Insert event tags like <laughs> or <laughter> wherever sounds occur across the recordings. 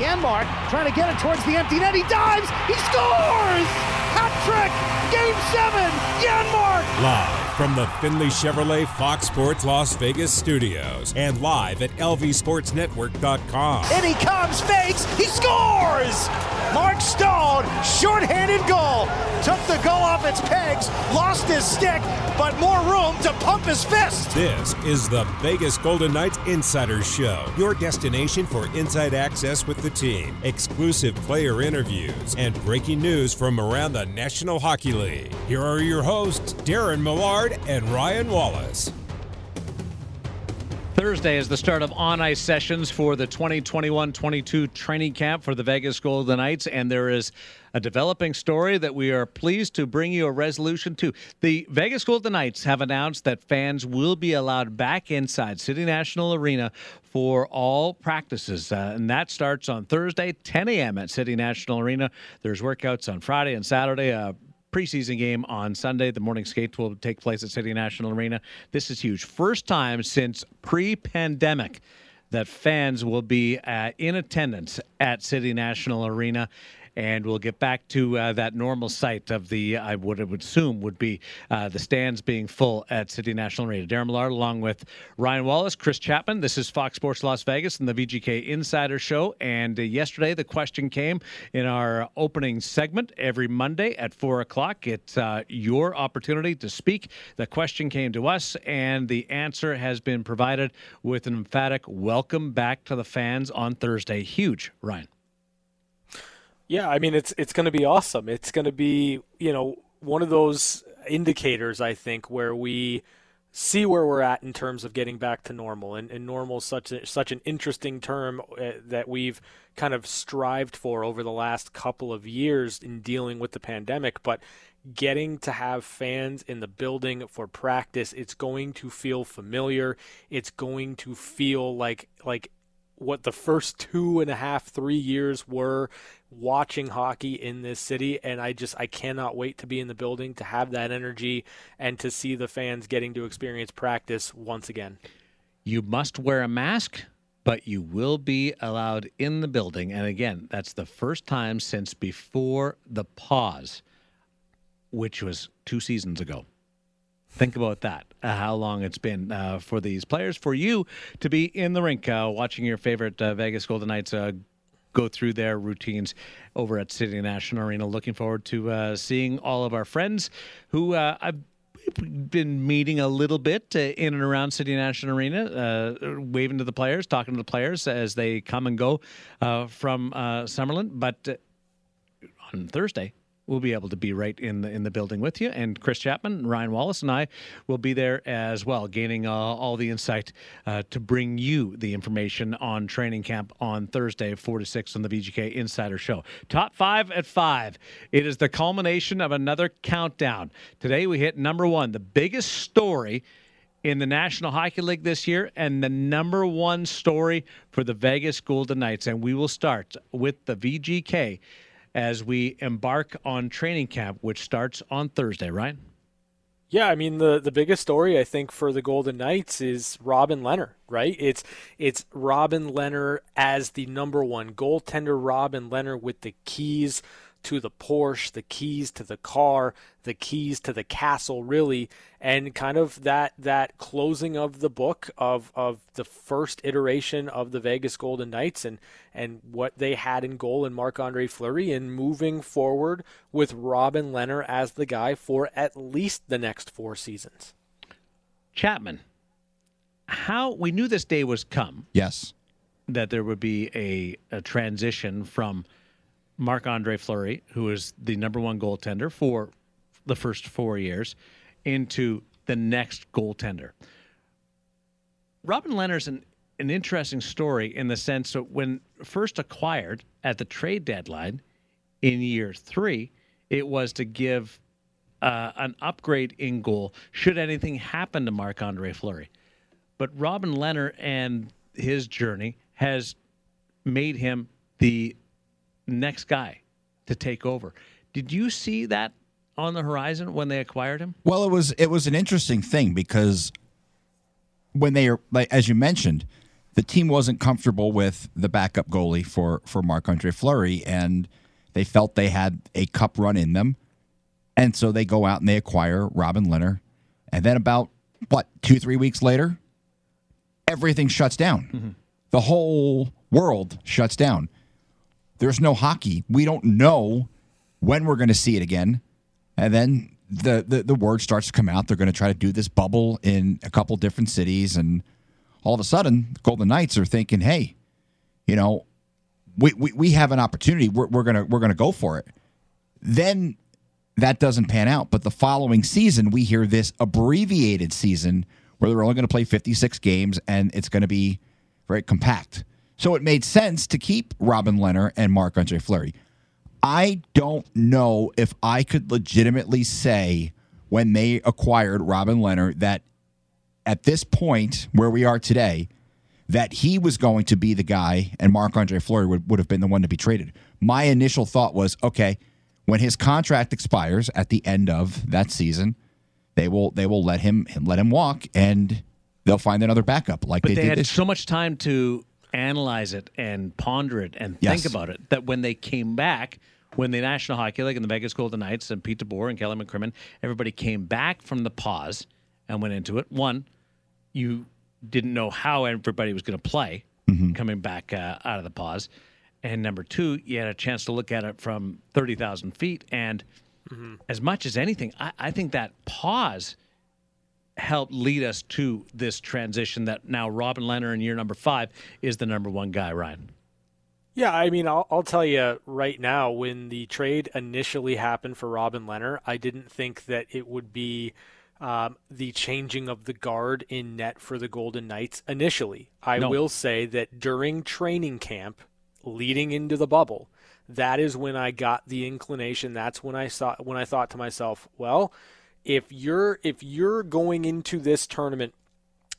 Janmark trying to get it towards the empty net. He dives. He scores. Hat trick. Game seven. Janmark. Live from the Findlay Chevrolet Fox Sports Las Vegas studios and live at lvsportsnetwork.com. In he comes, fakes, he scores! Mark Stone, shorthanded goal. Took the goal off its pegs, lost his stick, but more room to pump his fist. This is the Vegas Golden Knights Insider Show, your destination for inside access with the team, exclusive player interviews, and breaking news from around the National Hockey League. Here are your hosts, Darren Millard and Ryan Wallace. Thursday is the start of on ice sessions for the 2021 22 training camp for the Vegas Golden Knights, and there is a developing story that we are pleased to bring you a resolution to. The Vegas Golden Knights have announced that fans will be allowed back inside City National Arena for all practices, uh, and that starts on Thursday, 10 a.m. at City National Arena. There's workouts on Friday and Saturday. Uh, preseason game on Sunday. The morning skate will take place at City National Arena. This is huge. First time since pre pandemic that fans will be uh, in attendance at City National Arena and we'll get back to uh, that normal sight of the I would I would assume would be uh, the stands being full at City National Arena. Darren Millard along with Ryan Wallace, Chris Chapman. This is Fox Sports Las Vegas and the VGK Insider Show. And uh, yesterday the question came in our opening segment every Monday at four o'clock. It's uh, your opportunity to speak. The question came to us, and the answer has been provided with an emphatic welcome back to the fans on Thursday. Huge, Ryan. Yeah, I mean it's it's going to be awesome. It's going to be you know one of those indicators I think where we see where we're at in terms of getting back to normal. And, and normal is such a, such an interesting term uh, that we've kind of strived for over the last couple of years in dealing with the pandemic. But getting to have fans in the building for practice, it's going to feel familiar. It's going to feel like like what the first two and a half, three years were watching hockey in this city. And I just, I cannot wait to be in the building to have that energy and to see the fans getting to experience practice once again. You must wear a mask, but you will be allowed in the building. And again, that's the first time since before the pause, which was two seasons ago. Think about that. Uh, how long it's been uh, for these players, for you to be in the rink uh, watching your favorite uh, Vegas Golden Knights uh, go through their routines over at City National Arena. Looking forward to uh, seeing all of our friends who uh, I've been meeting a little bit uh, in and around City National Arena, uh, waving to the players, talking to the players as they come and go from Summerlin. But on Thursday, we'll be able to be right in the in the building with you. And Chris Chapman, Ryan Wallace, and I will be there as well, gaining uh, all the insight uh, to bring you the information on training camp on Thursday, four to six on the VGK Insider Show. Top five at five. It is the culmination of another countdown. Today we hit number one, the biggest story in the National Hockey League this year and the number one story for the Vegas Golden Knights. And we will start with the VGK as we embark on training camp, which starts on Thursday, right? Yeah, I mean the the biggest story I think for the Golden Knights is Robin Lehner, right? It's it's Robin Lehner as the number one goaltender, Robin Lehner with the keys to the Porsche, the keys to the car, the keys to the castle, really, and kind of that that closing of the book of of the first iteration of the Vegas Golden Knights and and what they had in goal in Marc Andre Fleury and moving forward with Robin Lehner as the guy for at least the next four seasons. Chapman, how we knew this day was come. Yes. That there would be a, a transition from Marc Andre Fleury, who is the number one goaltender for the first four years, into the next goaltender. Robin Lehner's an, an interesting story in the sense that when first acquired at the trade deadline in year three, it was to give uh, an upgrade in goal should anything happen to Marc Andre Fleury. But Robin Lehner and his journey has made him the next guy to take over. Did you see that on the horizon when they acquired him? Well, it was it was an interesting thing because when they are like as you mentioned, the team wasn't comfortable with the backup goalie for for Marc Andre Fleury, and they felt they had a cup run in them, and so they go out and they acquire Robin Lehner, and then about what two three weeks later, everything shuts down. Mm-hmm. The whole world shuts down. There's no hockey. We don't know when we're going to see it again, and then the, the the word starts to come out. They're going to try to do this bubble in a couple different cities and all of a sudden, the Golden Knights are thinking, hey, you know, we, we, we have an opportunity. We're, we're gonna we're gonna go for it. Then that doesn't pan out. But the following season, we hear this abbreviated season where they're only going to play 56 games and it's going to be very compact. So it made sense to keep Robin Lehner and Marc Andre Fleury. I don't know if I could legitimately say when they acquired Robin Lehner that at this point where we are today that he was going to be the guy and Marc Andre Fleury would, would have been the one to be traded. My initial thought was okay, when his contract expires at the end of that season, they will they will let him let him walk and they'll find another backup like but they, they had so much time to analyze it and ponder it and Yes. think about it that when they came back when the National Hockey League and the Vegas Golden Knights and Pete DeBoer and Kelly McCrimmon, everybody came back from the pause and went into it. One, you didn't know how everybody was going to play coming back uh, out of the pause. And number two, you had a chance to look at it from 30,000 feet. And as much as anything, I, I think that pause helped lead us to this transition that now Robin Lehner in year number five is the number one guy, Ryan. Yeah, I mean, I'll, I'll tell you right now, when the trade initially happened for Robin Lehner, I didn't think that it would be um, the changing of the guard in net for the Golden Knights initially. I No. will say that during training camp, leading into the bubble, that is when I got the inclination. That's when I saw when I thought to myself, well, if you're if you're going into this tournament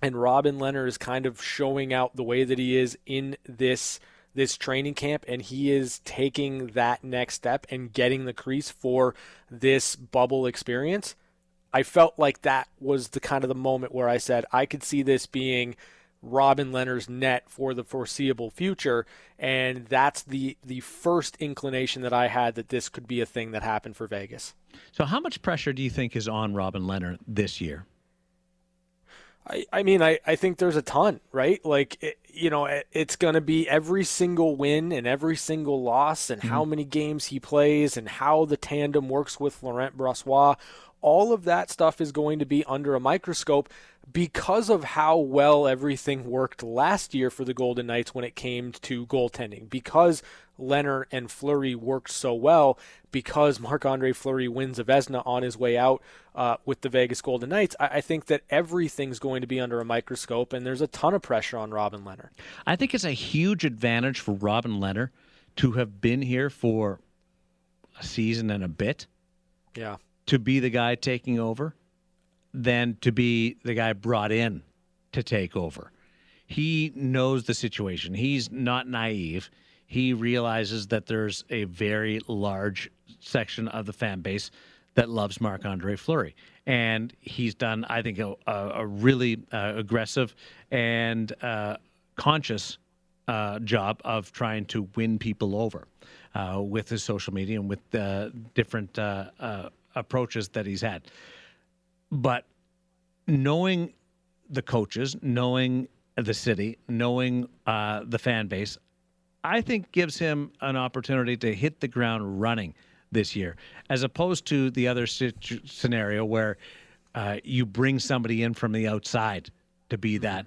and Robin Lehner is kind of showing out the way that he is in this this training camp and he is taking that next step and getting the crease for this bubble experience. I felt like that was the kind of the moment where I said I could see this being Robin Lehner's net for the foreseeable future and that's the the first inclination that I had that this could be a thing that happened for Vegas. So, how much pressure do you think is on Robin Lehner this year? I, I mean, I, I think there's a ton, right? Like, it, you know, it, it's going to be every single win and every single loss and how mm-hmm. many games he plays and how the tandem works with Laurent Brossoit. All of that stuff is going to be under a microscope because of how well everything worked last year for the Golden Knights when it came to goaltending. Because Lehner and Fleury worked so well, because Marc Andre Fleury wins a Vezina on his way out uh, with the Vegas Golden Knights, I, I think that everything's going to be under a microscope, and there's a ton of pressure on Robin Lehner. I think it's a huge advantage for Robin Lehner to have been here for a season and a bit Yeah. To be the guy taking over than to be the guy brought in to take over. He knows the situation. He's not naive. He realizes that there's a very large section of the fan base that loves Marc Andre Fleury. And he's done, I think, a, a really uh, aggressive and uh, conscious uh, job of trying to win people over uh, with his social media and with uh, different uh, approaches that he's had. But knowing the coaches, knowing the city, knowing uh, the fan base, I think gives him an opportunity to hit the ground running this year, as opposed to the other situ- scenario where uh, you bring somebody in from the outside to be that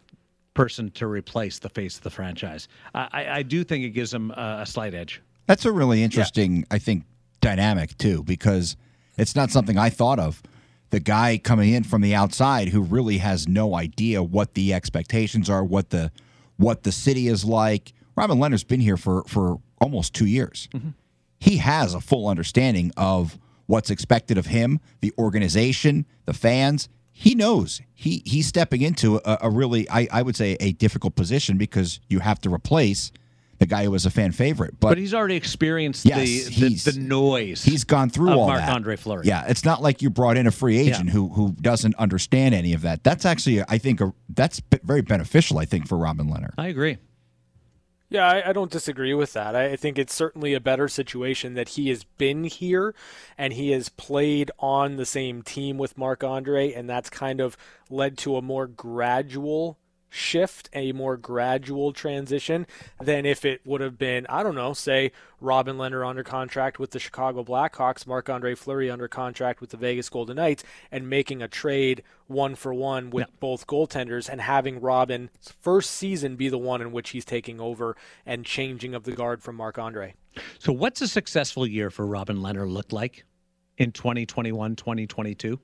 person to replace the face of the franchise. I, I, do think it gives him a, a slight edge. That's a really interesting, I think, dynamic too, because it's not something I thought of. The guy coming in from the outside who really has no idea what the expectations are, what the what the city is like. Robin Lehner's been here for for almost two years. Mm-hmm. He has a full understanding of what's expected of him, the organization, the fans. He knows he he's stepping into a, a really, I, I would say, a difficult position because you have to replace the guy who was a fan favorite. But, But he's already experienced Yes, the, he's- the the noise. he's gone through of all Marc that. Andre Fleury. Yeah, it's not like you brought in a free agent Yeah. who who doesn't understand any of that. That's actually, I think, a, that's b- very beneficial. I think for Robin Lehner. I agree. Yeah, I, I don't disagree with that. I, I think it's certainly a better situation that he has been here and he has played on the same team with Marc Andre, and that's kind of led to a more gradual shift, a more gradual transition than if it would have been, I don't know, say Robin Lehner under contract with the Chicago Blackhawks, Marc Andre Fleury under contract with the Vegas Golden Knights, and making a trade one for one with both goaltenders and having Robin's first season be the one in which he's taking over and changing of the guard from Marc Andre. So, what's a successful year for Robin Lehner look like in 2021, 2022?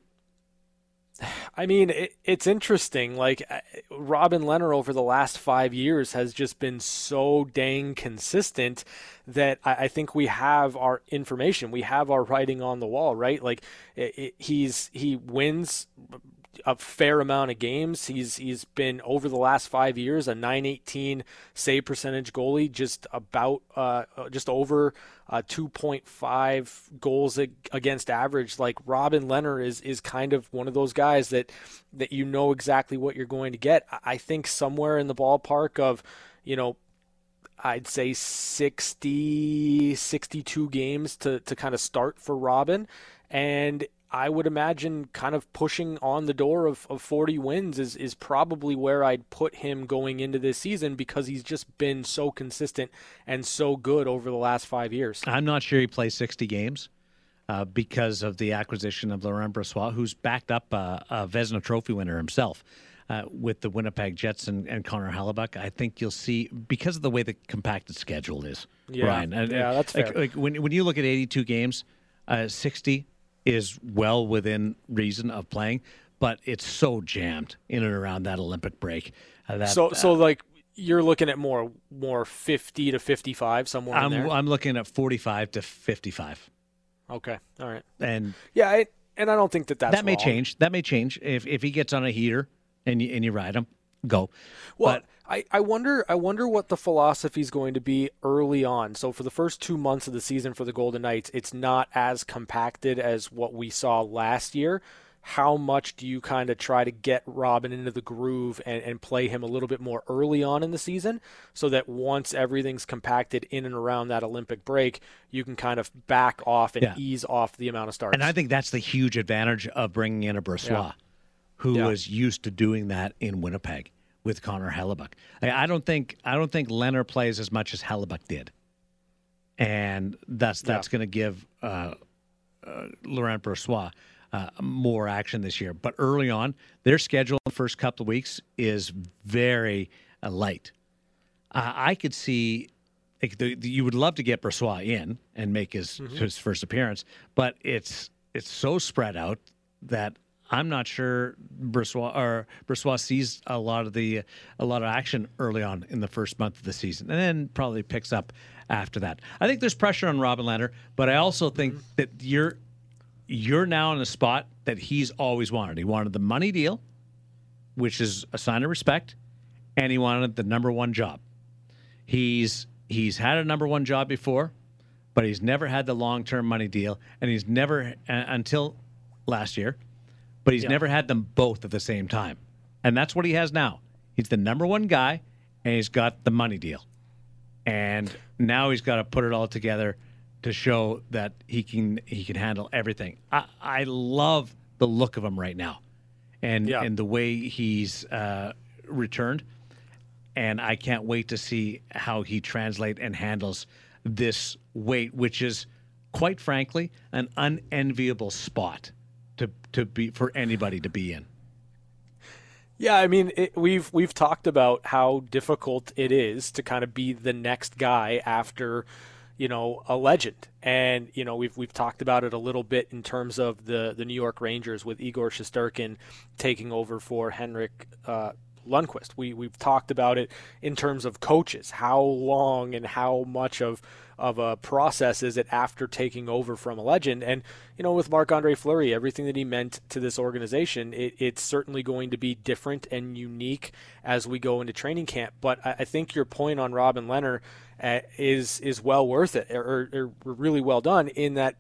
I mean, it, it's interesting. Like uh, Robin Lehner over the last five years has just been so dang consistent that I, I think we have our information, we have our writing on the wall, right? Like it, it, he's he wins a fair amount of games. He's he's been over the last five years a 918 save percentage goalie, just about uh, just over uh, 2.5 goals against average. Like Robin Lehner is is kind of one of those guys that that you know exactly what you're going to get. I- I think somewhere in the ballpark of you know I'd say 60, 62 games to, to kind of start for Robin. And I would imagine kind of pushing on the door of, of 40 wins is, is probably where I'd put him going into this season because he's just been so consistent and so good over the last five years. I'm not sure he plays 60 games uh, because of the acquisition of Laurent Brossoit, who's backed up uh, a Vezina Trophy winner himself. Uh, with the Winnipeg Jets and, and Connor Hellebuyck, I think you'll see because of the way the compacted schedule is. Yeah. Ryan. And, Yeah, that's like, fair. Like when when you look at 82 games, uh, 60 is well within reason of playing, but it's so jammed in and around that Olympic break. Uh, that, So, so like you're looking at more, more 50 to 55 somewhere I'm there. I'm looking at 45 to 55, okay. All right. and Yeah. I, and I don't think that that's that may wrong. change. That may change if if he gets on a heater and you and you ride him, go. Well, but I, I wonder I wonder what the philosophy is going to be early on. So for the first two months of the season for the Golden Knights, it's not as compacted as what we saw last year. How much do you kind of try to get Robin into the groove and, and play him a little bit more early on in the season so that once everything's compacted in and around that Olympic break, you can kind of back off and Yeah. ease off the amount of starts? and I think that's the huge advantage of bringing in a Brossoit, Yeah. Who Yeah. was used to doing that in Winnipeg with Connor Hellebuyck. I, I don't think I don't think Lehner plays as much as Hellebuyck did, and that's that's going to give uh, uh, Laurent Brossoit uh, more action this year. But early on, their schedule the first couple of weeks is very uh, light. Uh, I could see like, the, the- you would love to get Brossoit in and make his his first appearance, but it's it's so spread out that I'm not sure Brossoit or Brossoit sees a lot of the a lot of action early on in the first month of the season, and then probably picks up after that. I think there's pressure on Robin Lehner, but I also think that you're you're now in a spot that he's always wanted. He wanted the money deal, which is a sign of respect, and he wanted the number one job. He's he's had a number one job before, but he's never had the long term money deal, and he's never uh, until last year, but he's never had them both at the same time, and that's what he has now. He's the number one guy, and he's got the money deal, and now he's got to put it all together to show that he can he can handle everything. I, I love the look of him right now, and Yeah. and the way he's uh, returned and I can't wait to see how he translates and handles this weight, which is quite frankly an unenviable spot to to be for anybody to be in. Yeah, I mean, it, we've we've talked about how difficult it is to kind of be the next guy after, you know, a legend, and you know we've we've talked about it a little bit in terms of the the New York Rangers with Igor Shesterkin taking over for Henrik. Uh, Lundqvist. We we've talked about it in terms of coaches. How long and how much of of a process is it after taking over from a legend? And you know, with Marc Andre Fleury, everything that he meant to this organization, it, it's certainly going to be different and unique as we go into training camp. But I, I think your point on Robin Lehner uh, is is well worth it or, or really well done in that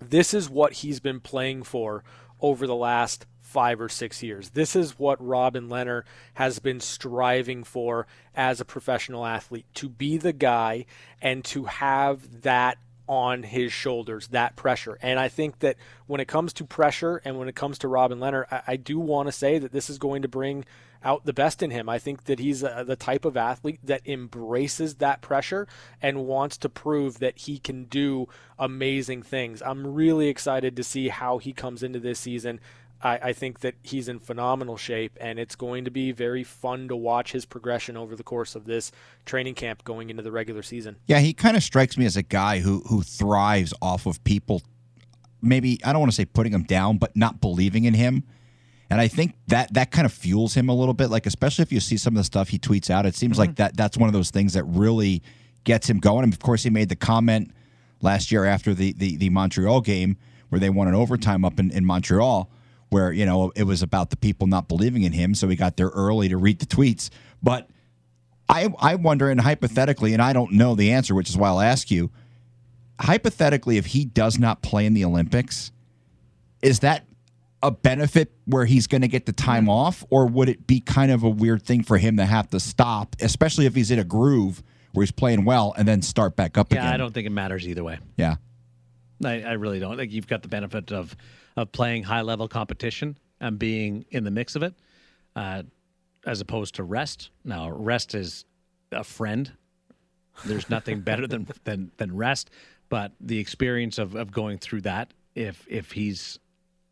this is what he's been playing for over the last five or six years. This is what Robin Lehner has been striving for as a professional athlete to be the guy and to have that on his shoulders, that pressure. And I think that when it comes to pressure and when it comes to Robin Lehner, I, I do want to say that this is going to bring out the best in him. I think that he's a, the type of athlete that embraces that pressure and wants to prove that he can do amazing things. I'm really excited to see how he comes into this season. I, I, think that he's in phenomenal shape, and it's going to be very fun to watch his progression over the course of this training camp going into the regular season. Yeah, he kind of strikes me as a guy who who thrives off of people. Maybe I don't want to say putting him down, but not believing in him. And I think that that kind of fuels him a little bit. Like especially if you see some of the stuff he tweets out, it seems mm-hmm. like that that's one of those things that really gets him going. And of course, he made the comment last year after the the, the Montreal game where they won an overtime up in, in Montreal where you know it was about the people not believing in him, so he got there early to read the tweets. But I I wonder, and hypothetically, and I don't know the answer, which is why I'll ask you. Hypothetically, if he does not play in the Olympics, is that a benefit where he's going to get the time off, or would it be kind of a weird thing for him to have to stop, especially if he's in a groove where he's playing well and then start back up yeah, again? Yeah, I don't think it matters either way. Yeah. I, I really don't. Like you've got the benefit of of playing high level competition and being in the mix of it, uh, as opposed to rest. Now, rest is a friend. There's nothing better than, <laughs> than than rest, but the experience of, of going through that, if if he's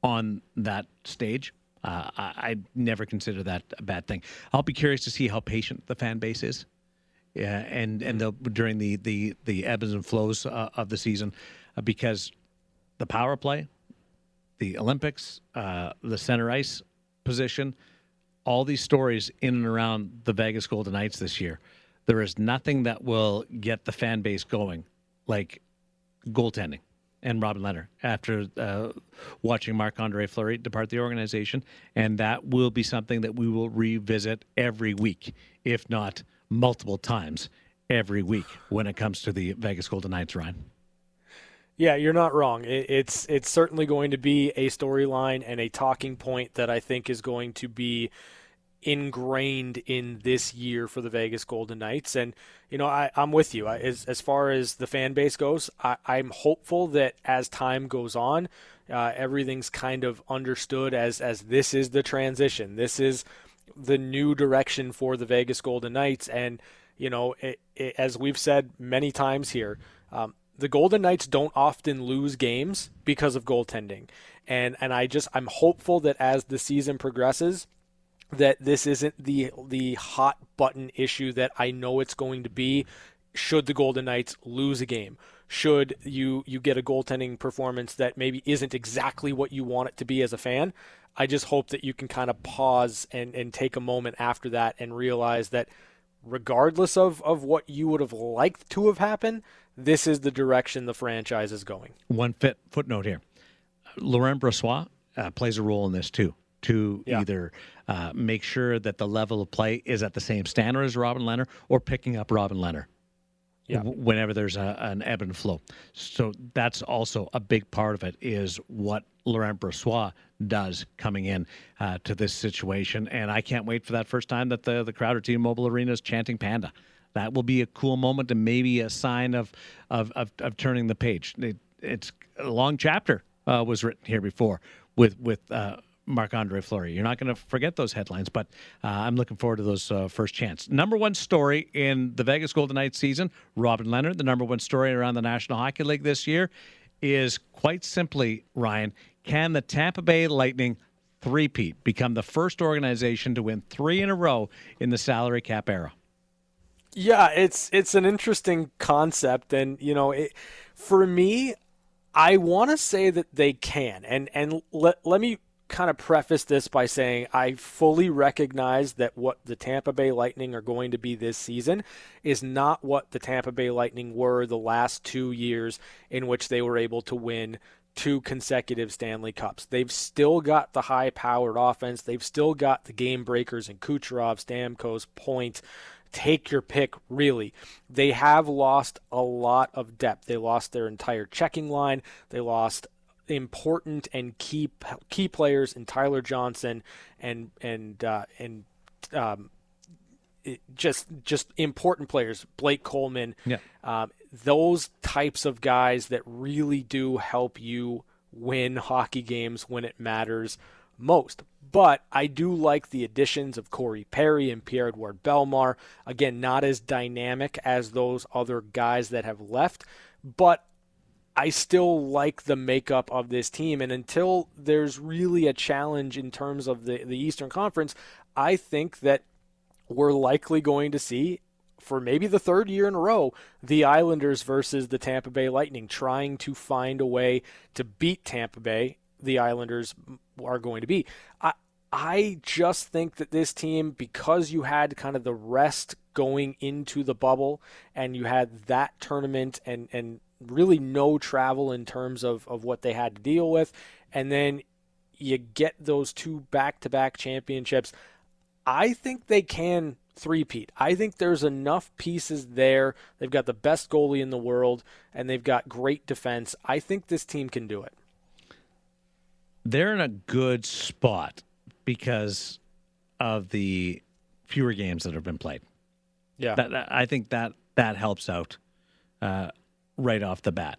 on that stage, uh, I, I never consider that a bad thing. I'll be curious to see how patient the fan base is. Yeah, and and the, during the the the ebbs and flows uh, of the season, because the power play the Olympics, uh, the center ice position, all these stories in and around the Vegas Golden Knights this year. There is nothing that will get the fan base going like goaltending and Robin Lehner after uh, watching Marc Andre Fleury depart the organization. And that will be something that we will revisit every week, if not multiple times every week when it comes to the Vegas Golden Knights, Ryan. Yeah, you're not wrong. it's it's certainly going to be a storyline and a talking point that I think is going to be ingrained in this year for the Vegas Golden Knights. And you know, I, am with you. I, as as far as the fan base goes, I, am hopeful that as time goes on, uh, everything's kind of understood as as this is the transition. This is the new direction for the Vegas Golden Knights. And you know, it, it, as we've said many times here. Um, the Golden Knights don't often lose games because of goaltending. And and I just I'm hopeful that as the season progresses that this isn't the the hot button issue that I know it's going to be should the Golden Knights lose a game. Should you you get a goaltending performance that maybe isn't exactly what you want it to be as a fan, I just hope that you can kind of pause and, and take a moment after that and realize that regardless of, of what you would have liked to have happened, this is the direction the franchise is going. One fit footnote here: Laurent Brossoit uh, plays a role in this too. To yeah. either uh, make sure that the level of play is at the same standard as Robin Lehner or picking up Robin Lehner Yeah. whenever there's a, an ebb and flow. So that's also a big part of it is what Laurent Brossoit does coming in uh, to this situation. And I can't wait for that first time that the, the crowd at T-Mobile Arena is chanting Panda that will be a cool moment and maybe a sign of of of, of turning the page. It, it's a long chapter uh, was written here before with with. Uh, Marc Andre Fleury. You're not going to forget those headlines, but uh, I'm looking forward to those uh, first chance. Number one story in the Vegas Golden Knights season, Robin Lehner, The number one story around the National Hockey League this year is quite simply, Ryan, can the Tampa Bay Lightning three-peat become the first organization to win three in a row in the salary cap era? Yeah, it's it's an interesting concept, and you know, it, for me, I want to say that they can, and and let let me kind of preface this by saying I fully recognize that what the Tampa Bay Lightning are going to be this season is not what the Tampa Bay Lightning were the last two years in which they were able to win two consecutive Stanley Cups. They've still got the high powered offense. They've still got the game breakers and Kucherov, Stamkos, Point take your pick, really. They have lost a lot of depth. They lost their entire checking line. They lost important and key key players in Tyler Johnson and and uh, and um, just just important players, Blake Coleman. Yeah. Um, those types of guys that really do help you win hockey games when it matters most. But I do like the additions of Corey Perry and Pierre Edouard Bellemare. Again, not as dynamic as those other guys that have left, but I still like the makeup of this team. And until there's really a challenge in terms of the, the Eastern Conference, I think that we're likely going to see, for maybe the third year in a row, the Islanders versus the Tampa Bay Lightning trying to find a way to beat Tampa Bay. The Islanders are going to be. I, I just think that this team, because you had kind of the rest going into the bubble and you had that tournament and, and really no travel in terms of, of what they had to deal with. And then you get those two back to back championships. I think they can three-peat. I think there's enough pieces there. They've got the best goalie in the world, and they've got great defense. I think this team can do it. They're in a good spot because of the fewer games that have been played. Yeah, that, that, I think that that helps out. Uh, right off the bat.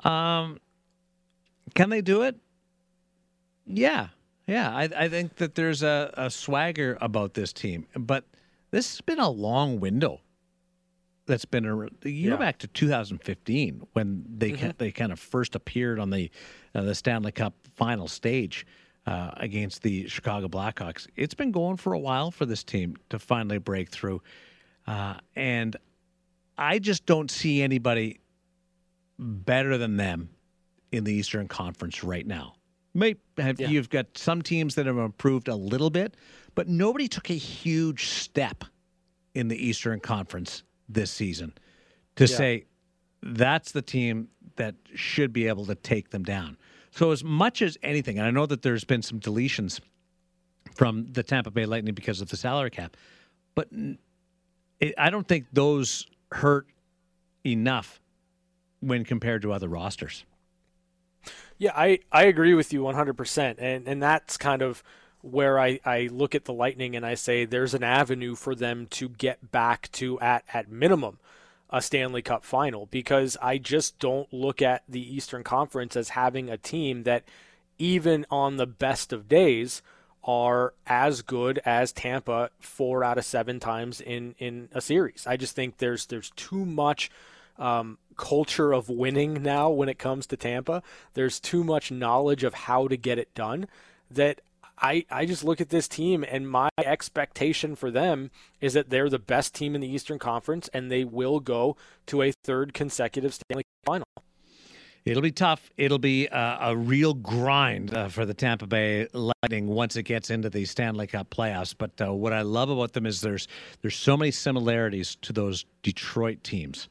Um, can they do it? Yeah, yeah. I, I think that there's a, a swagger about this team, but this has been a long window. That's been a you yeah. go back to 2015 when they mm-hmm. they kind of first appeared on the uh, the Stanley Cup final stage uh, against the Chicago Blackhawks. It's been going for a while for this team to finally break through, uh, and I just don't see anybody better than them in the Eastern Conference right now. Have, yeah. You've got some teams that have improved a little bit, but nobody took a huge step in the Eastern Conference this season to yeah. say that's the team that should be able to take them down. So, as much as anything, and I know that there's been some deletions from the Tampa Bay Lightning because of the salary cap, but it, I don't think those hurt enough when compared to other rosters. Yeah, I, I agree with you 100%. And, and that's kind of where I, I look at the Lightning and I say there's an avenue for them to get back to, at, at minimum, a Stanley Cup final because I just don't look at the Eastern Conference as having a team that, even on the best of days, are as good as Tampa four out of seven times in, in a series. I just think there's there's too much um, culture of winning now when it comes to Tampa. There's too much knowledge of how to get it done that I, I just look at this team and my expectation for them is that they're the best team in the Eastern Conference and they will go to a third consecutive Stanley Cup final. It'll be tough. It'll be a, a real grind uh, for the Tampa Bay Lightning once it gets into the Stanley Cup playoffs. But uh, what I love about them is there's there's so many similarities to those Detroit teams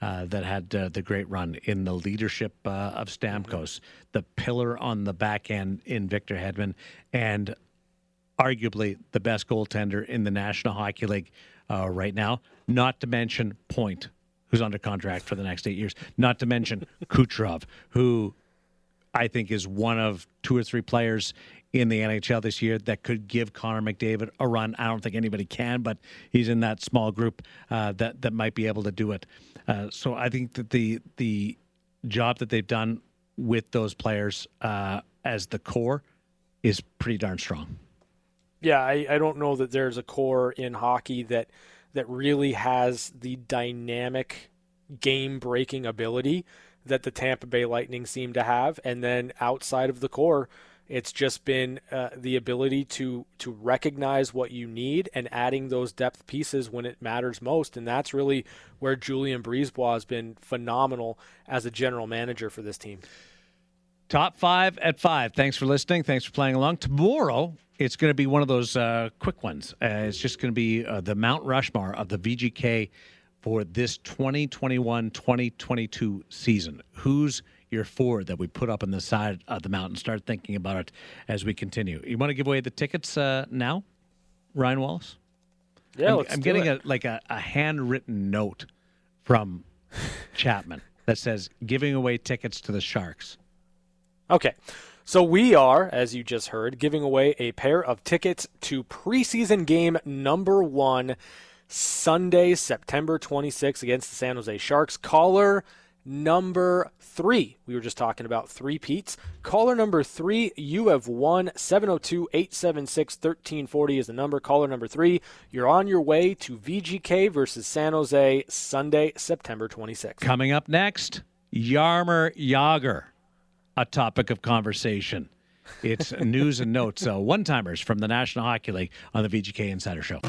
uh, that had uh, the great run in the leadership uh, of Stamkos, the pillar on the back end in Victor Hedman, and arguably the best goaltender in the National Hockey League uh, right now. Not to mention Point, who's under contract for the next eight years. Not to mention Kucherov, who I think is one of two or three players in the NHL this year that could give Connor McDavid a run. I don't think anybody can, but he's in that small group uh, that that might be able to do it. Uh, so I think that the the job that they've done with those players uh, as the core is pretty darn strong. Yeah, I, I don't know that there's a core in hockey that that really has the dynamic game breaking ability that the Tampa Bay Lightning seem to have. And then outside of the core, it's just been uh, the ability to to recognize what you need and adding those depth pieces when it matters most, and that's really where Julien BriseBois has been phenomenal as a general manager for this team. Top five at five. Thanks for listening. Thanks for playing along. Tomorrow, it's going to be one of those uh, quick ones. Uh, it's just going to be uh, the Mount Rushmore of the VGK for this 2021 2022 season. Who's your four that we put up on the side of the mountain. Start thinking about it as we continue. You want to give away the tickets uh, now, Ryan Wallace? Yeah, I'm, I'm getting it. a like a, a handwritten note from Chapman that says giving away tickets to the Sharks. Okay. So we are, as you just heard, giving away a pair of tickets to preseason game number one, Sunday, September 26th against the San Jose Sharks. Caller number three. We were just talking about three Pete's. Caller number three, you have won. 702 876 1340 is the number. Caller number three, you're on your way to VGK versus San Jose, Sunday, September 26th. Coming up next, Jaromir Jagr, a topic of conversation. It's <laughs> news and notes, uh, one timers from the National Hockey League on the VGK Insider Show.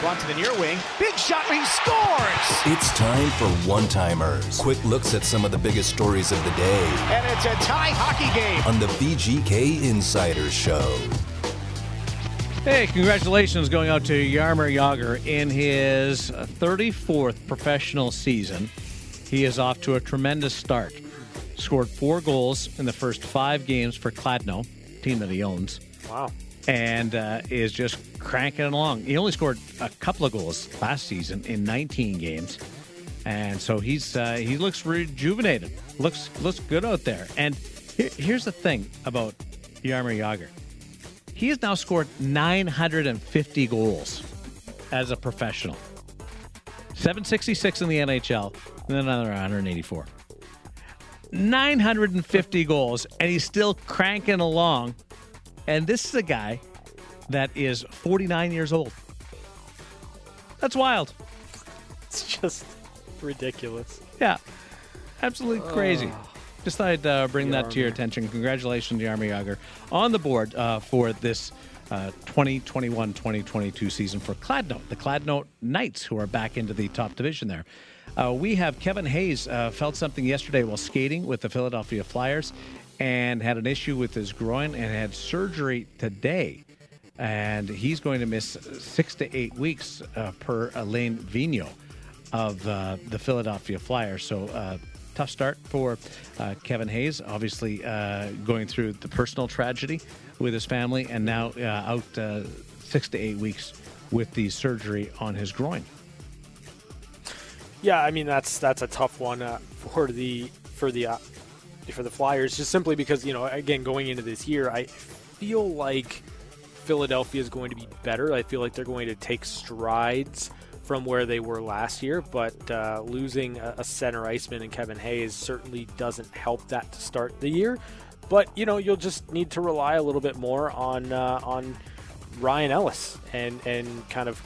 Blunt to the near wing. Big shot. He scores. It's time for one timers. Quick looks at some of the biggest stories of the day And it's a tie hockey game. on the VGK Insider Show. Hey, congratulations going out to Jaromir Jagr in his 34th professional season. He is off to a tremendous start. Scored four goals in the first five games for Kladno, team that he owns, Wow. And uh, is just cranking along. He only scored a couple of goals last season in 19 games, and so he's uh, he looks rejuvenated. looks looks good out there. And here, here's the thing about Jaromir Jagr. He has now scored 950 goals as a professional. 766 in the NHL, and then another 184. 950 goals, and he's still cranking along. And this is a guy that is 49 years old. That's wild. It's just ridiculous. Yeah, absolutely crazy. Just thought I'd uh, bring that to your attention. Congratulations, Jaromir Jagr, on the board uh, for this uh, 2021-2022 season for Kladno, the Kladno Knights, who are back into the top division there. Uh, we have Kevin Hayes uh, felt something yesterday while skating with the Philadelphia Flyers and had an issue with his groin and had surgery today. And he's going to miss six to eight weeks uh, per Alain Vigneault of uh, the Philadelphia Flyers. So uh, tough start for uh, Kevin Hayes. Obviously, uh, going through the personal tragedy with his family, and now uh, out six to eight weeks with the surgery on his groin. Yeah, I mean that's that's a tough one for the for the for the Flyers, just simply because you know again going into this year, I feel like Philadelphia is going to be better. I feel like they're going to take strides from where they were last year, but uh, losing a, a center iceman and Kevin Hayes certainly doesn't help that to start the year. But you know you'll just need to rely a little bit more on uh, on Ryan Ellis and and kind of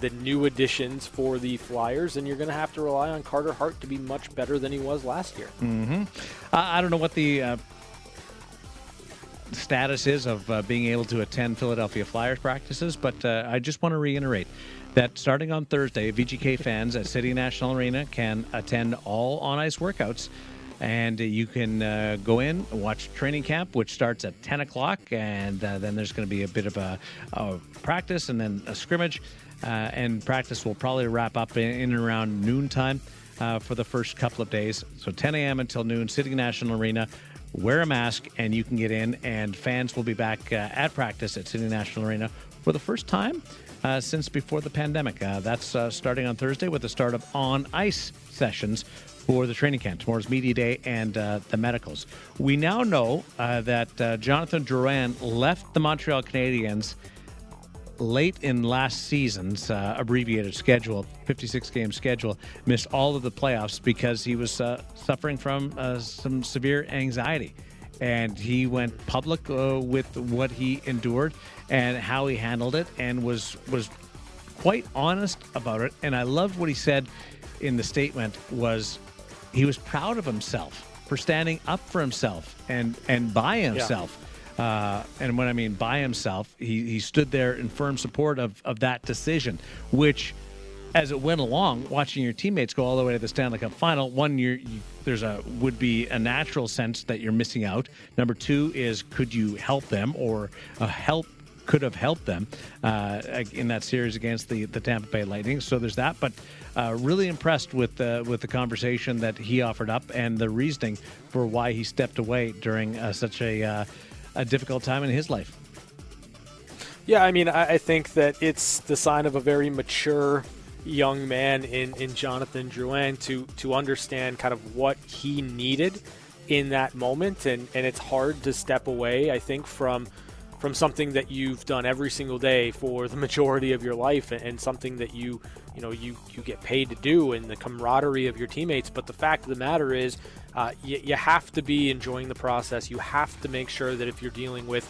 the new additions for the Flyers, and you're going to have to rely on Carter Hart to be much better than he was last year. I I don't know what the uh, status is of uh, being able to attend Philadelphia Flyers practices, but uh, I just want to reiterate that starting on Thursday, VGK fans at City National Arena can attend all on ice workouts. And you can uh, go in watch training camp, which starts at 10 o'clock. And uh, then there's going to be a bit of a, a practice and then a scrimmage. Uh, and practice will probably wrap up in, in and around noontime uh, for the first couple of days. So 10 a.m. until noon, City National Arena. Wear a mask, and you can get in. And fans will be back uh, at practice at City National Arena for the first time uh, since before the pandemic. Uh, that's uh, starting on Thursday with the start of on ice sessions for the training camp. Tomorrow's media day and the medicals. We now know that Jonathan Drouin left the Montreal Canadiens late in last season's uh, abbreviated schedule, 56 game schedule, missed all of the playoffs because he was uh, suffering from uh, some severe anxiety. And he went public uh, with what he endured and how he handled it, and was was quite honest about it. And I loved what he said in the statement was he was proud of himself for standing up for himself and and by himself. Uh, and when I mean by himself, he, he stood there in firm support of, of that decision, which, as it went along, watching your teammates go all the way to the Stanley Cup final, one, you, there's a would be a natural sense that you're missing out. Number two is could you help them or uh, help could have helped them uh, in that series against the, the Tampa Bay Lightning. So there's that. But uh, really impressed with the with the conversation that he offered up and the reasoning for why he stepped away during uh, such a uh, a difficult time in his life. Yeah, I mean, I, I think that it's the sign of a very mature young man in, in Jonathan Drouin to to understand kind of what he needed in that moment, and, and it's hard to step away. I think from from something that you've done every single day for the <laughs> majority of your life, and, and something that you you know you you get paid to do, and the camaraderie of your teammates. But the fact of the matter is, uh, you, you have to be enjoying the process. You have to make sure that if you're dealing with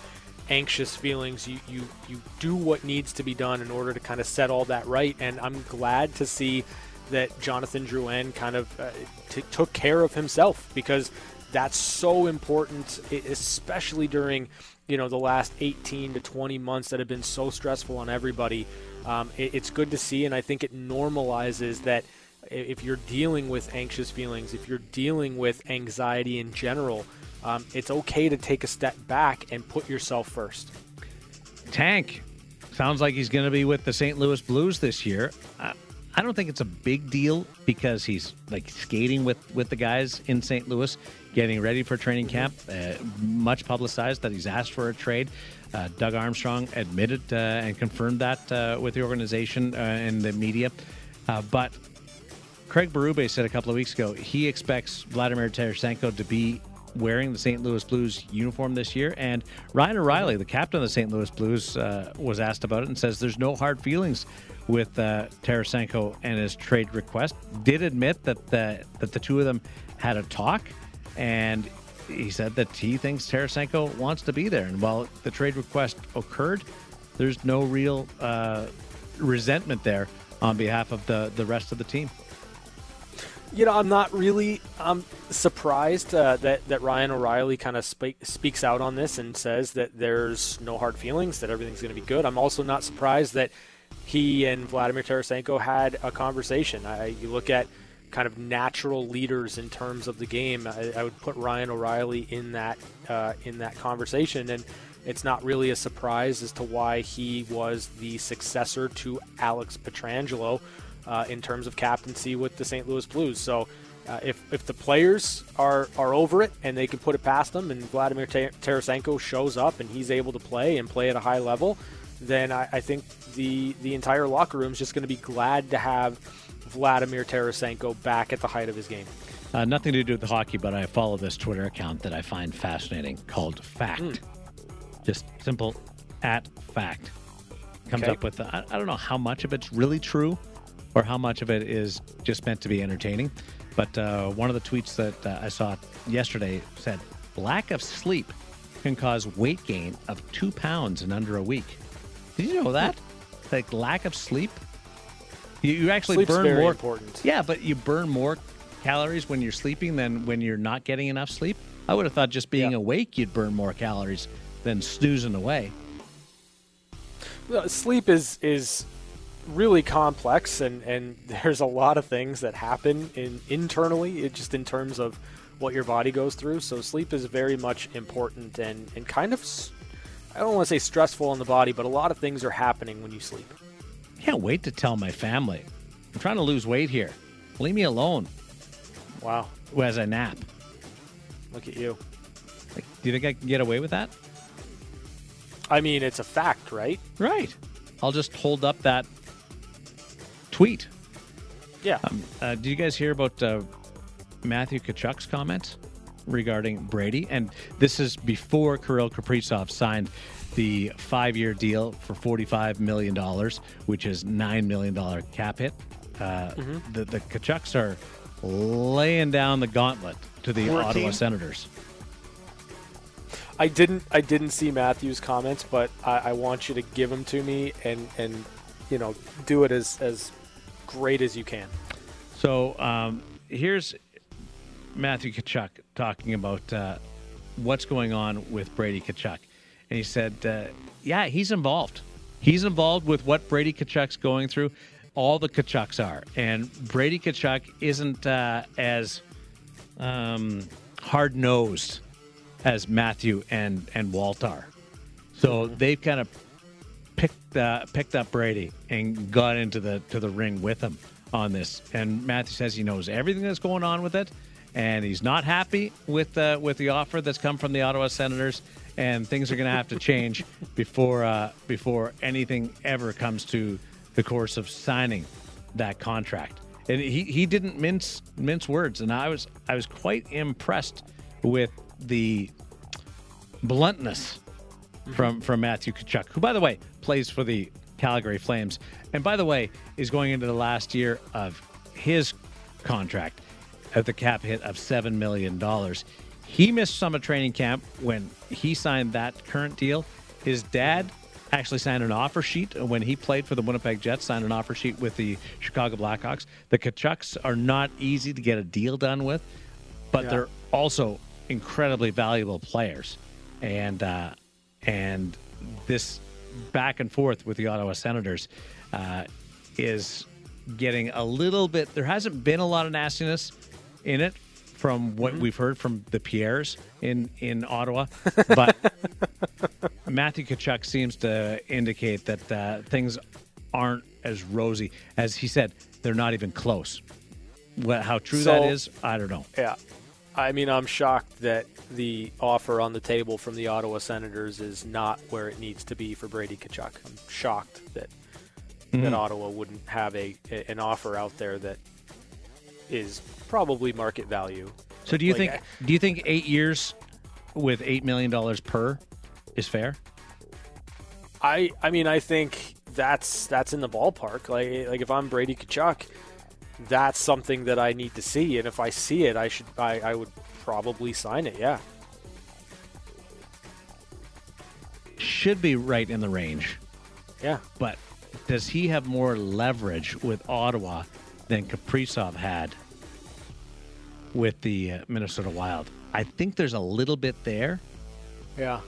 anxious feelings. You, you you do what needs to be done in order to kind of set all that right. And I'm glad to see that Jonathan Drouin kind of uh, t- took care of himself because that's so important, especially during you know the last 18 to 20 months that have been so stressful on everybody. Um, it, it's good to see, and I think it normalizes that if you're dealing with anxious feelings, if you're dealing with anxiety in general um, it's okay to take a step back and put yourself first. Tank sounds like he's going to be with the St. Louis Blues this year. Uh, I don't think it's a big deal because he's like skating with with the guys in St. Louis, getting ready for training camp. Uh, much publicized that he's asked for a trade. Uh, Doug Armstrong admitted uh, and confirmed that uh, with the organization uh, and the media. Uh, but Craig Berube said a couple of weeks ago he expects Vladimir Tarasenko to be wearing the St. Louis Blues uniform this year. And Ryan O'Reilly, the captain of the St. Louis Blues, uh, was asked about it and says there's no hard feelings with uh, Tarasenko and his trade request. Did admit that the, that the two of them had a talk, and he said that he thinks Tarasenko wants to be there. And while the trade request occurred, there's no real uh, resentment there on behalf of the, the rest of the team you know, I'm not really um, surprised uh, that that Ryan O'Reilly kind of spe- speaks out on this and says that there's no hard feelings, that everything's going to be good. I'm also not surprised that he and Vladimir Tarasenko had a conversation. I, you look at kind of natural leaders in terms of the game. I, I would put Ryan O'Reilly in that uh, in that conversation, and it's not really a surprise as to why he was the successor to Alex Pietrangelo uh, in terms of captaincy with the St. Louis Blues. So uh, if, if the players are, are over it and they can put it past them and Vladimir Tarasenko shows up and he's able to play and play at a high level, then I, I think the, the entire locker room is just going to be glad to have Vladimir Tarasenko back at the height of his game. Uh, nothing to do with the hockey, but I follow this Twitter account that I find fascinating called Fact. Mm. Just simple at Fact. Comes okay. up with, I, I don't know how much of it's really true or how much of it is just meant to be entertaining. But uh, one of the tweets that uh, I saw yesterday said lack of sleep can cause weight gain of two pounds in under a week. Did you know that? Like lack of sleep, you, you actually Sleep's burn more. Important. Yeah, but you burn more calories when you're sleeping than when you're not getting enough sleep. I would have thought just being yeah. awake you'd burn more calories than snoozing away. Well, sleep is is really complex and, and <laughs> there's a lot of things that happen in internally just in terms of what your body goes through. So sleep is very much important and, and kind of i don't want to say stressful on the body but a lot of things are happening when you sleep. Can't wait to tell my family. I'm trying to lose weight here. Leave me alone. Wow. As i nap? Look at you. Like, do you think i can get away with that? I mean it's a fact right? Right. I'll just hold up that tweet. Yeah. Um, uh, did you guys hear about uh, Matthew Tkachuk's comments regarding Brady? And this is before Kirill Kaprizov signed the five-year deal for $45 million, which is $9 million cap hit. Uh, mm-hmm. the, the Tkachuks are laying down the gauntlet to the 14. Ottawa Senators. I didn't I didn't see Matthew's comments, but I, I, want you to give them to me and and you know do it as as great as you can. So um, here's Matthew Tkachuk talking about uh, what's going on with Brady Tkachuk. And he said, uh, yeah, he's involved. He's involved with what Brady Tkachuk's going through. All the Tkachuks are. And Brady Tkachuk isn't uh, as um, hard nosed as Matthew and, and Walt are. So they've kind of picked uh, picked up Brady and got into the to the ring with him on this. And Matthew says he knows everything that's going on with it, and he's not happy with uh, with the offer that's come from the Ottawa Senators. And things are going to have to change <laughs> before uh, before anything ever comes to the course of signing that contract. And he, he didn't mince mince words, and I was I was quite impressed with the bluntness from from Matthew Tkachuk, who by the way plays for the Calgary Flames, and by the way is going into the last year of his contract at the cap hit of seven million dollars. He missed some of training camp when he signed that current deal. His dad actually signed an offer sheet when he played for the Winnipeg Jets, signed an offer sheet with the Chicago Blackhawks. The Tkachuks are not easy to get a deal done with, but Yeah. they're also incredibly valuable players. And uh, and this back and forth with the Ottawa Senators uh, is getting a little bit. There hasn't been a lot of nastiness in it from what we've heard from the Pierres in in Ottawa, <laughs> but Matthew Tkachuk seems to indicate that uh, things aren't as rosy as he said. They're not even close. What, how true that So- is, I don't know. Yeah. I mean, I'm shocked that the offer on the table from the Ottawa Senators is not where it needs to be for Brady Tkachuk. I'm shocked that that mm-hmm. Ottawa wouldn't have a, a- an offer out there that is probably market value. So do you Like, think do you think eight years with eight million dollars per is fair? I I mean, I think that's that's in the ballpark. Like like if I'm Brady Tkachuk, that's something that I need to see, and if I see it, I should I, I would probably sign it. Yeah. Should be right in the range. Yeah. But does he have more leverage with Ottawa than Kaprizov had with the uh, Minnesota Wild? I think there's a little bit there. Yeah.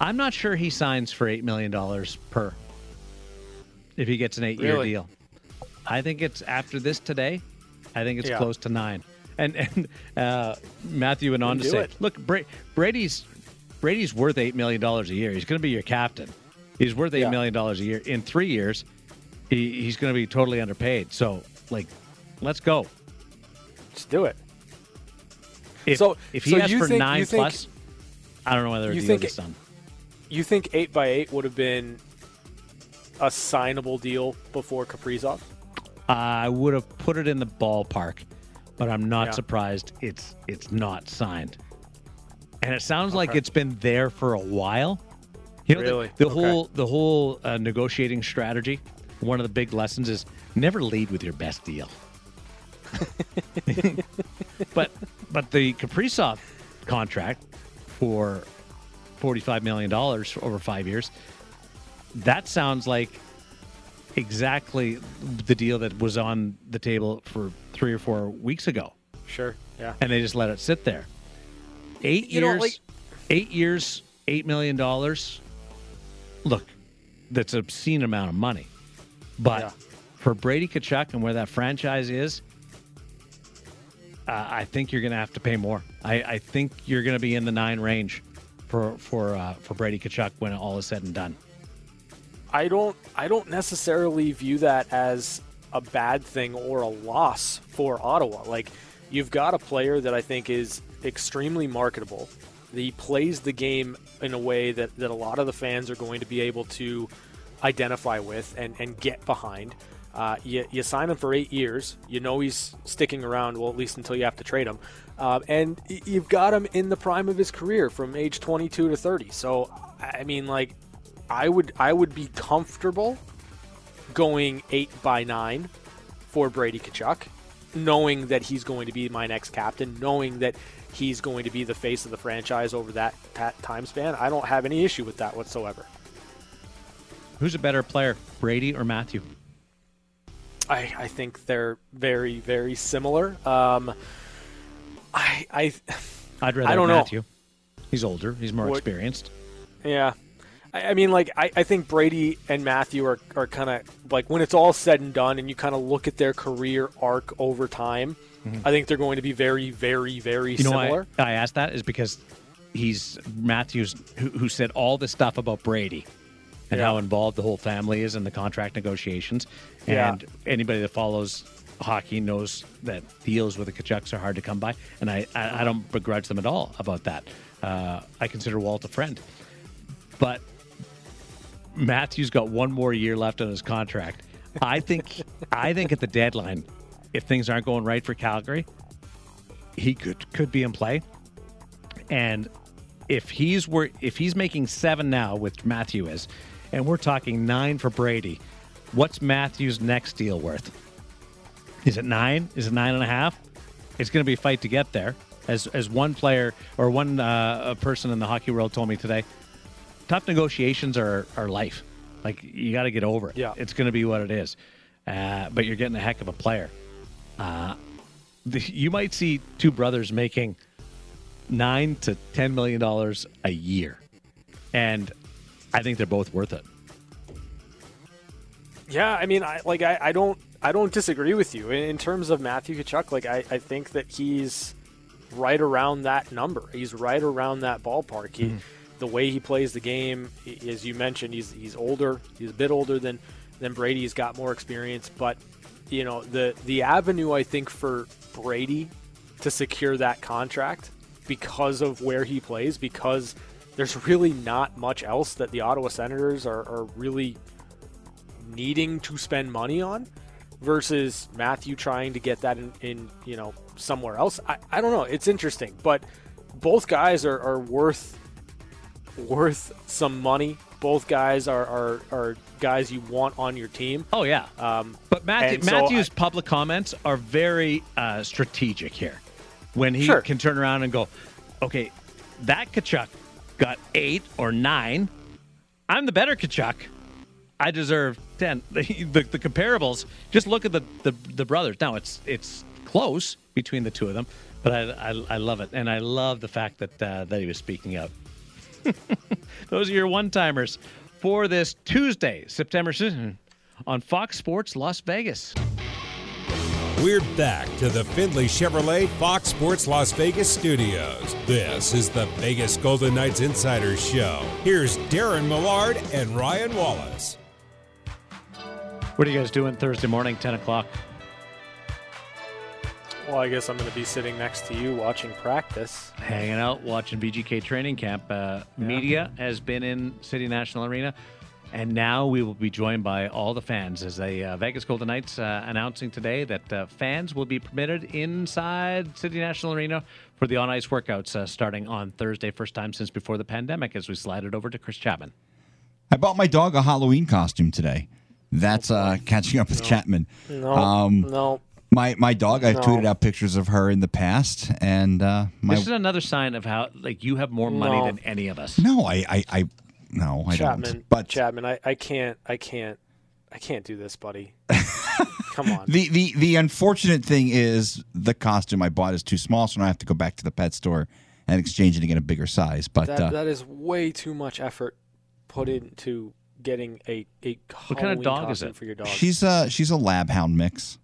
I'm not sure he signs for $8 million per if he gets an eight year Really? deal. I think it's after this today, I think it's Yeah. close to nine. And and uh, Matthew went on to say, it. look, Bra- Brady's Brady's worth $8 million a year. He's going to be your captain. He's worth 8 Yeah. million dollars a year. In three years, he, he's going to be totally underpaid. So, like, let's go. Let's do it. If, So- if he so asks for think- nine you think- plus, I don't know whether you think done. You think eight by eight would have been a signable deal before Kaprizov? I would have put it in the ballpark, but I'm not Yeah. surprised it's it's not signed. And it sounds like it's been there for a while. You know, the- Really? the, Okay. whole the whole uh, negotiating strategy. One of the big lessons is never lead with your best deal. <laughs> but but the Kaprizov contract for forty five million dollars over five years. That sounds like exactly the deal that was on the table for three or four weeks ago, Sure. Yeah. and they just let it sit there. Eight You years, like- eight years, eight million dollars. Look, that's an obscene amount of money, but Yeah. for Brady Tkachuk and where that franchise is, uh, I think you're going to have to pay more. I, I think you're going to be in the nine range for for uh, for Brady Tkachuk when all is said and done. I don't I don't necessarily view that as a bad thing or a loss for Ottawa. Like you've got a player that I think is extremely marketable. He plays the game in a way that, that a lot of the fans are going to be able to identify with and, and get behind. Uh, you, you sign him for eight years. You know he's sticking around, well, at least until you have to trade him. Uh, and you've got him in the prime of his career from age 22 to 30. So, I mean, like, I would I would be comfortable going eight by nine for Brady Tkachuk, knowing that he's going to be my next captain, knowing that he's going to be the face of the franchise over that, that time span. I don't have any issue with that whatsoever. Who's a better player, Brady or Matthew? I, I think they're very very similar. Um, I I I'd rather I don't have know. He's older. He's more What- experienced. Yeah. I, I mean, like, I, I think Brady and Matthew are, are kind of like when it's all said and done and you kind of look at their career arc over time, I think they're going to be very, very, very Mm-hmm. You know similar. why I asked that is because he's Matthews who, who said all this stuff about Brady and Yeah. how involved the whole family is in the contract negotiations. Yeah. And anybody that follows hockey knows that deals with the Tkachuks are hard to come by, and I, I, I don't begrudge them at all about that. Uh, I consider Walt a friend, but Matthews got one more year left on his contract. I think I think at the deadline, if things aren't going right for Calgary, he could could be in play. And if he's wor- if he's making seven now, which Matthew is, and we're talking nine for Brady, what's Matthew's next deal worth? Is it nine? Is it nine and a half? It's going to be a fight to get there. As as one player or one uh, person in the hockey world told me today, tough negotiations are are life. Like you got to get over it. Yeah. it's going to be what it is. Uh, but you're getting a heck of a player. Uh, the, you might see two brothers making nine to ten million dollars a year, and I think they're both worth it. Yeah, I mean, I like I, I don't I don't disagree with you in, in terms of Matthew Tkachuk. Like I, I think that he's right around that number. He's right around that ballpark. He, The way he plays the game, as you mentioned, he's he's older. He's a bit older than than Brady. He's got more experience, but you know the the avenue I think for Brady to secure that contract because of where he plays, because there's really not much else that the Ottawa Senators are, are really needing to spend money on versus Matthew trying to get that in, in you know somewhere else. I, I don't know. It's interesting, but both guys are, are worth worth some money. Both guys are, are, are guys you want on your team. Oh yeah, Um, but Matthew, and so Matthew's I- public comments are very uh, strategic here. When he Sure. can turn around and go, okay, that Tkachuk got eight or nine. I'm the better Tkachuk. I deserve ten. <laughs> The, the, the comparables. Just look at the, the the brothers. Now it's it's close between the two of them, but I I, I love it, and I love the fact that uh, that he was speaking out. <laughs> Those are your one timers for this Tuesday, September 6th, on Fox Sports Las Vegas. We're back to the Findlay Chevrolet Fox Sports Las Vegas studios. This is the Vegas Golden Knights Insider Show. Here's Darren Millard and Ryan Wallace. What are you guys doing Thursday morning, 10 o'clock? Well, I guess I'm going to be sitting next to you watching practice. Hanging out, watching VGK training camp. Uh, Media has been in City National Arena, and now we will be joined by all the fans as the uh, Vegas Golden Knights uh, announcing today that uh, fans will be permitted inside City National Arena for the on ice workouts uh, starting on Thursday, first time since before the pandemic, as we slide it over to Chris Chapman. I bought my dog a Halloween costume today. That's uh, catching up with Chapman. No, Um, no. My my dog. I've No. tweeted out pictures of her in the past, and uh, my This is another sign of how like you have more money No. than any of us. no, I I, I no, I Chapman, don't. But Chapman, I, I can't, I can't, I can't do this, buddy. <laughs> Come on. the, the the unfortunate thing is the costume I bought is too small, so now I have to go back to the pet store and exchange it to get a bigger size. But that, uh, that is way too much effort put into getting a a What kind of dog is it? for your dog. she's a she's a lab hound mix.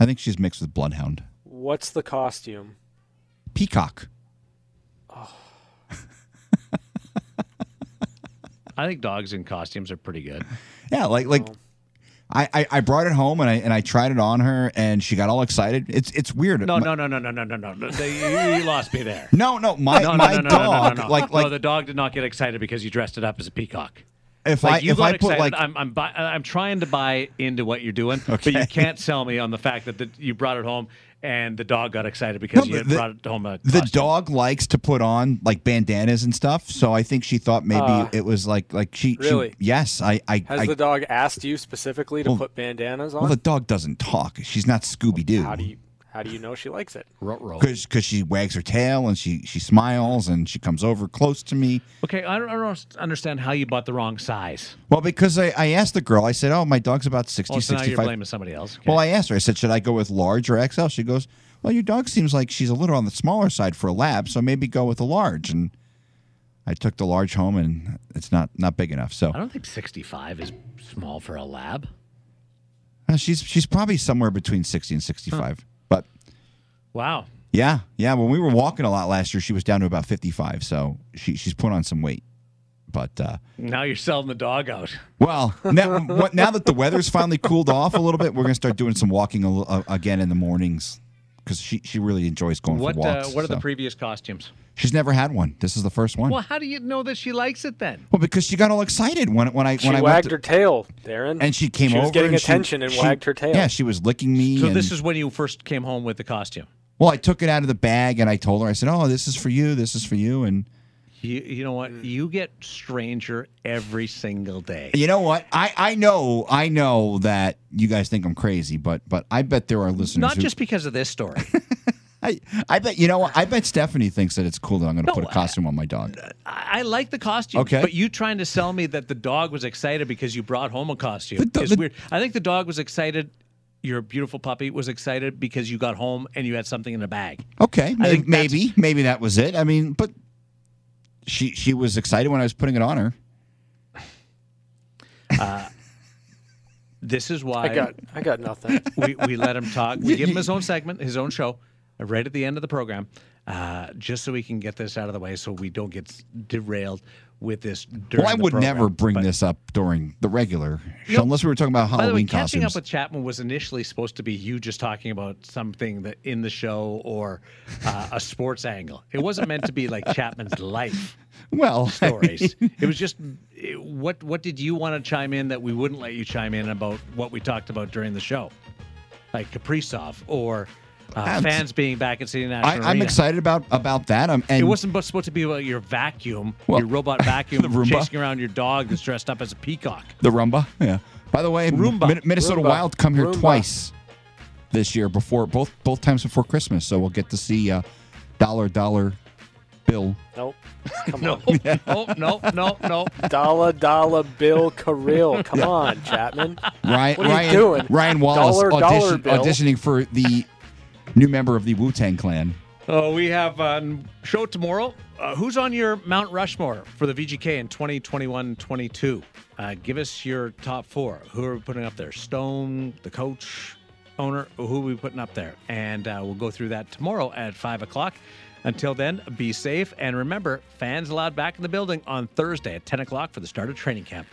I think she's mixed with bloodhound. What's the costume? Peacock. I think dogs in costumes are pretty good. Yeah, like like oh. I, I, I brought it home and I and I tried it on her and she got all excited. It's it's weird. No, My- no, no, no, no, no, no, no. no. They- You, you lost me there. no, no. My No, no, my no, no, dog no, no, no. like no, like the dog did not get excited because you dressed it up as a peacock. If Like I you if got I put excited. like I'm I'm, buy, I'm trying to buy into what you're doing, but you can't sell me on the fact that the, you brought it home and the dog got excited because No, you had the- brought it home a the dog likes to put on like bandanas and stuff, so I think she thought maybe Uh, it was like like she, she really? yes I I, Has I the dog asked you specifically to Well- put bandanas on? well the dog doesn't talk. She's not Scooby Doo. how do you how do you know she likes it? Ruh-roh. Because she wags her tail and she she smiles and she comes over close to me. Okay, I don't, I don't understand how you bought the wrong size. Well, because I, I asked the girl, I said, "Oh, my dog's about 60, Oh, so now you're 65 blaming somebody else. Okay. Well, I asked her. I said, "Should I go with large or XL?" She goes, "Well, your dog seems like she's a little on the smaller side for a lab, so maybe go with a large." And I took the large home, and it's not not big enough. So I don't think 65 is small for a lab. uh, she's she's probably somewhere between sixty and sixty-five. But Wow. yeah, yeah. When we were walking a lot last year, she was down to about fifty-five. So she she's put on some weight. But uh, Now you're selling the dog out. well, now, what- now that the weather's finally cooled off a little bit, we're gonna start doing some walking a, li- uh, again in the mornings because she she really enjoys going What for uh, walks. What are the previous costumes? She's never had one. This is the first one. Well, how do you know that she likes it then? Well, because she got all excited when when I She when I wagged went her tail, Darren. and she came She over. She was getting and she- attention and she- wagged her tail. Yeah, she was licking me. So and, this is when you first came home with the costume. Well, I took it out of the bag and I told her. I said, "Oh, this is for you. This is for you." And You, you know what? You get stranger every single day. you know what? I I know I know that you guys think I'm crazy, but but I bet there are listeners. Not who, just because of this story. <laughs> I I bet you know what? I bet Stephanie thinks that it's cool that I'm going to No, put a costume on my dog. I, I like the costume. Okay. But you trying to sell me that the dog was excited because you brought home a costume The do- the- weird. I think the dog was excited. Your beautiful puppy was excited because you got home and you had something in a bag. Okay, may, think maybe maybe that was it. I mean, but she she was excited when I was putting it on her. <laughs> This is why I got, I got nothing. <laughs> we, we let him talk. We give him his own segment, his own show, uh, right at the end of the program, uh, just so we can get this out of the way, so we don't get derailed with this. Well, I would program. never bring But- this up during the regular show, unless we were talking about By the way, Halloween catching up with Chapman was initially supposed to be you just talking about something that in the show or uh, a sports angle. It wasn't meant to be like <laughs> Chapman's life well, <laughs> stories. it was just it- what what did you want to chime in that we wouldn't let you chime in about what we talked about during the show, like Kaprizov or uh, I'm- fans being back at City National I, I'm excited about about that. Um, and It wasn't supposed to be about your vacuum, Well, your robot <laughs> vacuum, the Roomba. chasing around your dog that's dressed up as a peacock. the Roomba. Yeah. By the way, Roomba. Minnesota Roomba. Wild come here Roomba. twice this year before both both times before Christmas, so we'll get to see uh, dollar dollar bill. Nope. <laughs> Come No, on. no, no, no, no. Dollar Dollar Bill <laughs> Kirill. Come on, Chapman. Ryan What are you doing? Ryan Wallace Dollar, dollar audition, bill. auditioning for the new member of the Wu Tang Clan. Oh, we have a show tomorrow. Uh, who's on your Mount Rushmore for the VGK in 2021-22? Uh, give us your top four. Who are we putting up there? Stone, the coach, owner. Who are we putting up there? And uh, we'll go through that tomorrow at five o'clock. Until then, be safe and remember, fans allowed back in the building on Thursday at 10 o'clock for the start of training camp.